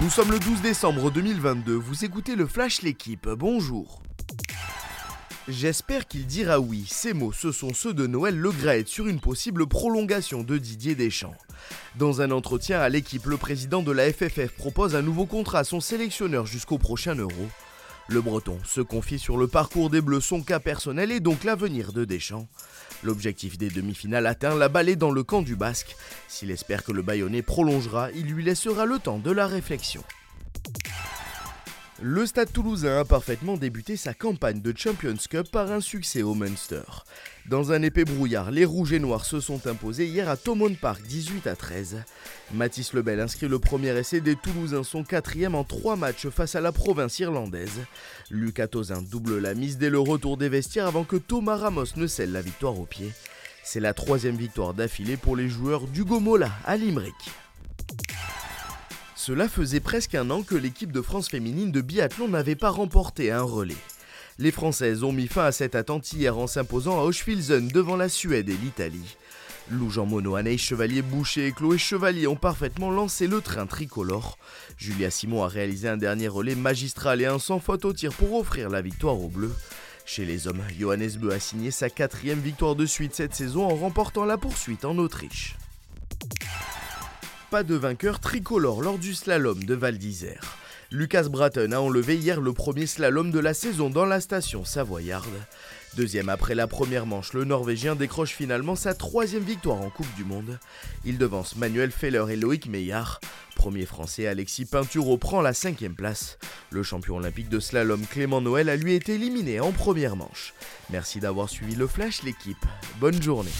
Nous sommes le 12 décembre 2022, vous écoutez le Flash L'équipe, bonjour. J'espère qu'il dira oui. Ces mots, ce sont ceux de Noël Le Graët sur une possible prolongation de Didier Deschamps. Dans un entretien à l'équipe, le président de la FFF propose un nouveau contrat à son sélectionneur jusqu'au prochain Euro. Le Breton se confie sur le parcours des Bleus, son cas personnel et donc l'avenir de Deschamps. L'objectif des demi-finales atteint, la balle dans le camp du Basque. S'il espère que le Bayonnais prolongera, il lui laissera le temps de la réflexion. Le Stade toulousain a parfaitement débuté sa campagne de Champions Cup par un succès au Munster. Dans un épais brouillard, les Rouges et Noirs se sont imposés hier à Thomond Park 18 à 13. Mathis Lebel inscrit le premier essai des Toulousains, son quatrième en trois matchs face à la province irlandaise. Lucas Tozin double la mise dès le retour des vestiaires avant que Thomas Ramos ne scelle la victoire au pied. C'est la troisième victoire d'affilée pour les joueurs d'Hugo Mola à Limerick. Cela faisait presque un an que l'équipe de France féminine de biathlon n'avait pas remporté un relais. Les Françaises ont mis fin à cette attente hier en s'imposant à Auschwilzen devant la Suède et l'Italie. Lou Jean Monod, Chevalier, Boucher et Chloé Chevalier ont parfaitement lancé le train tricolore. Julia Simon a réalisé un dernier relais magistral et un sans faute au tir pour offrir la victoire aux Bleus. Chez les hommes, Johannes Beu a signé sa quatrième victoire de suite cette saison en remportant la poursuite en Autriche. Pas de vainqueur tricolore lors du slalom de Val d'Isère. Lucas Bratton a enlevé hier le premier slalom de la saison dans la station savoyarde. Deuxième après la première manche, le Norvégien décroche finalement sa troisième victoire en Coupe du Monde. Il devance Manuel Feller et Loïc Meillard. Premier français, Alexis Pinturo prend la cinquième place. Le champion olympique de slalom Clément Noël a lui été éliminé en première manche. Merci d'avoir suivi le Flash l'équipe. Bonne journée.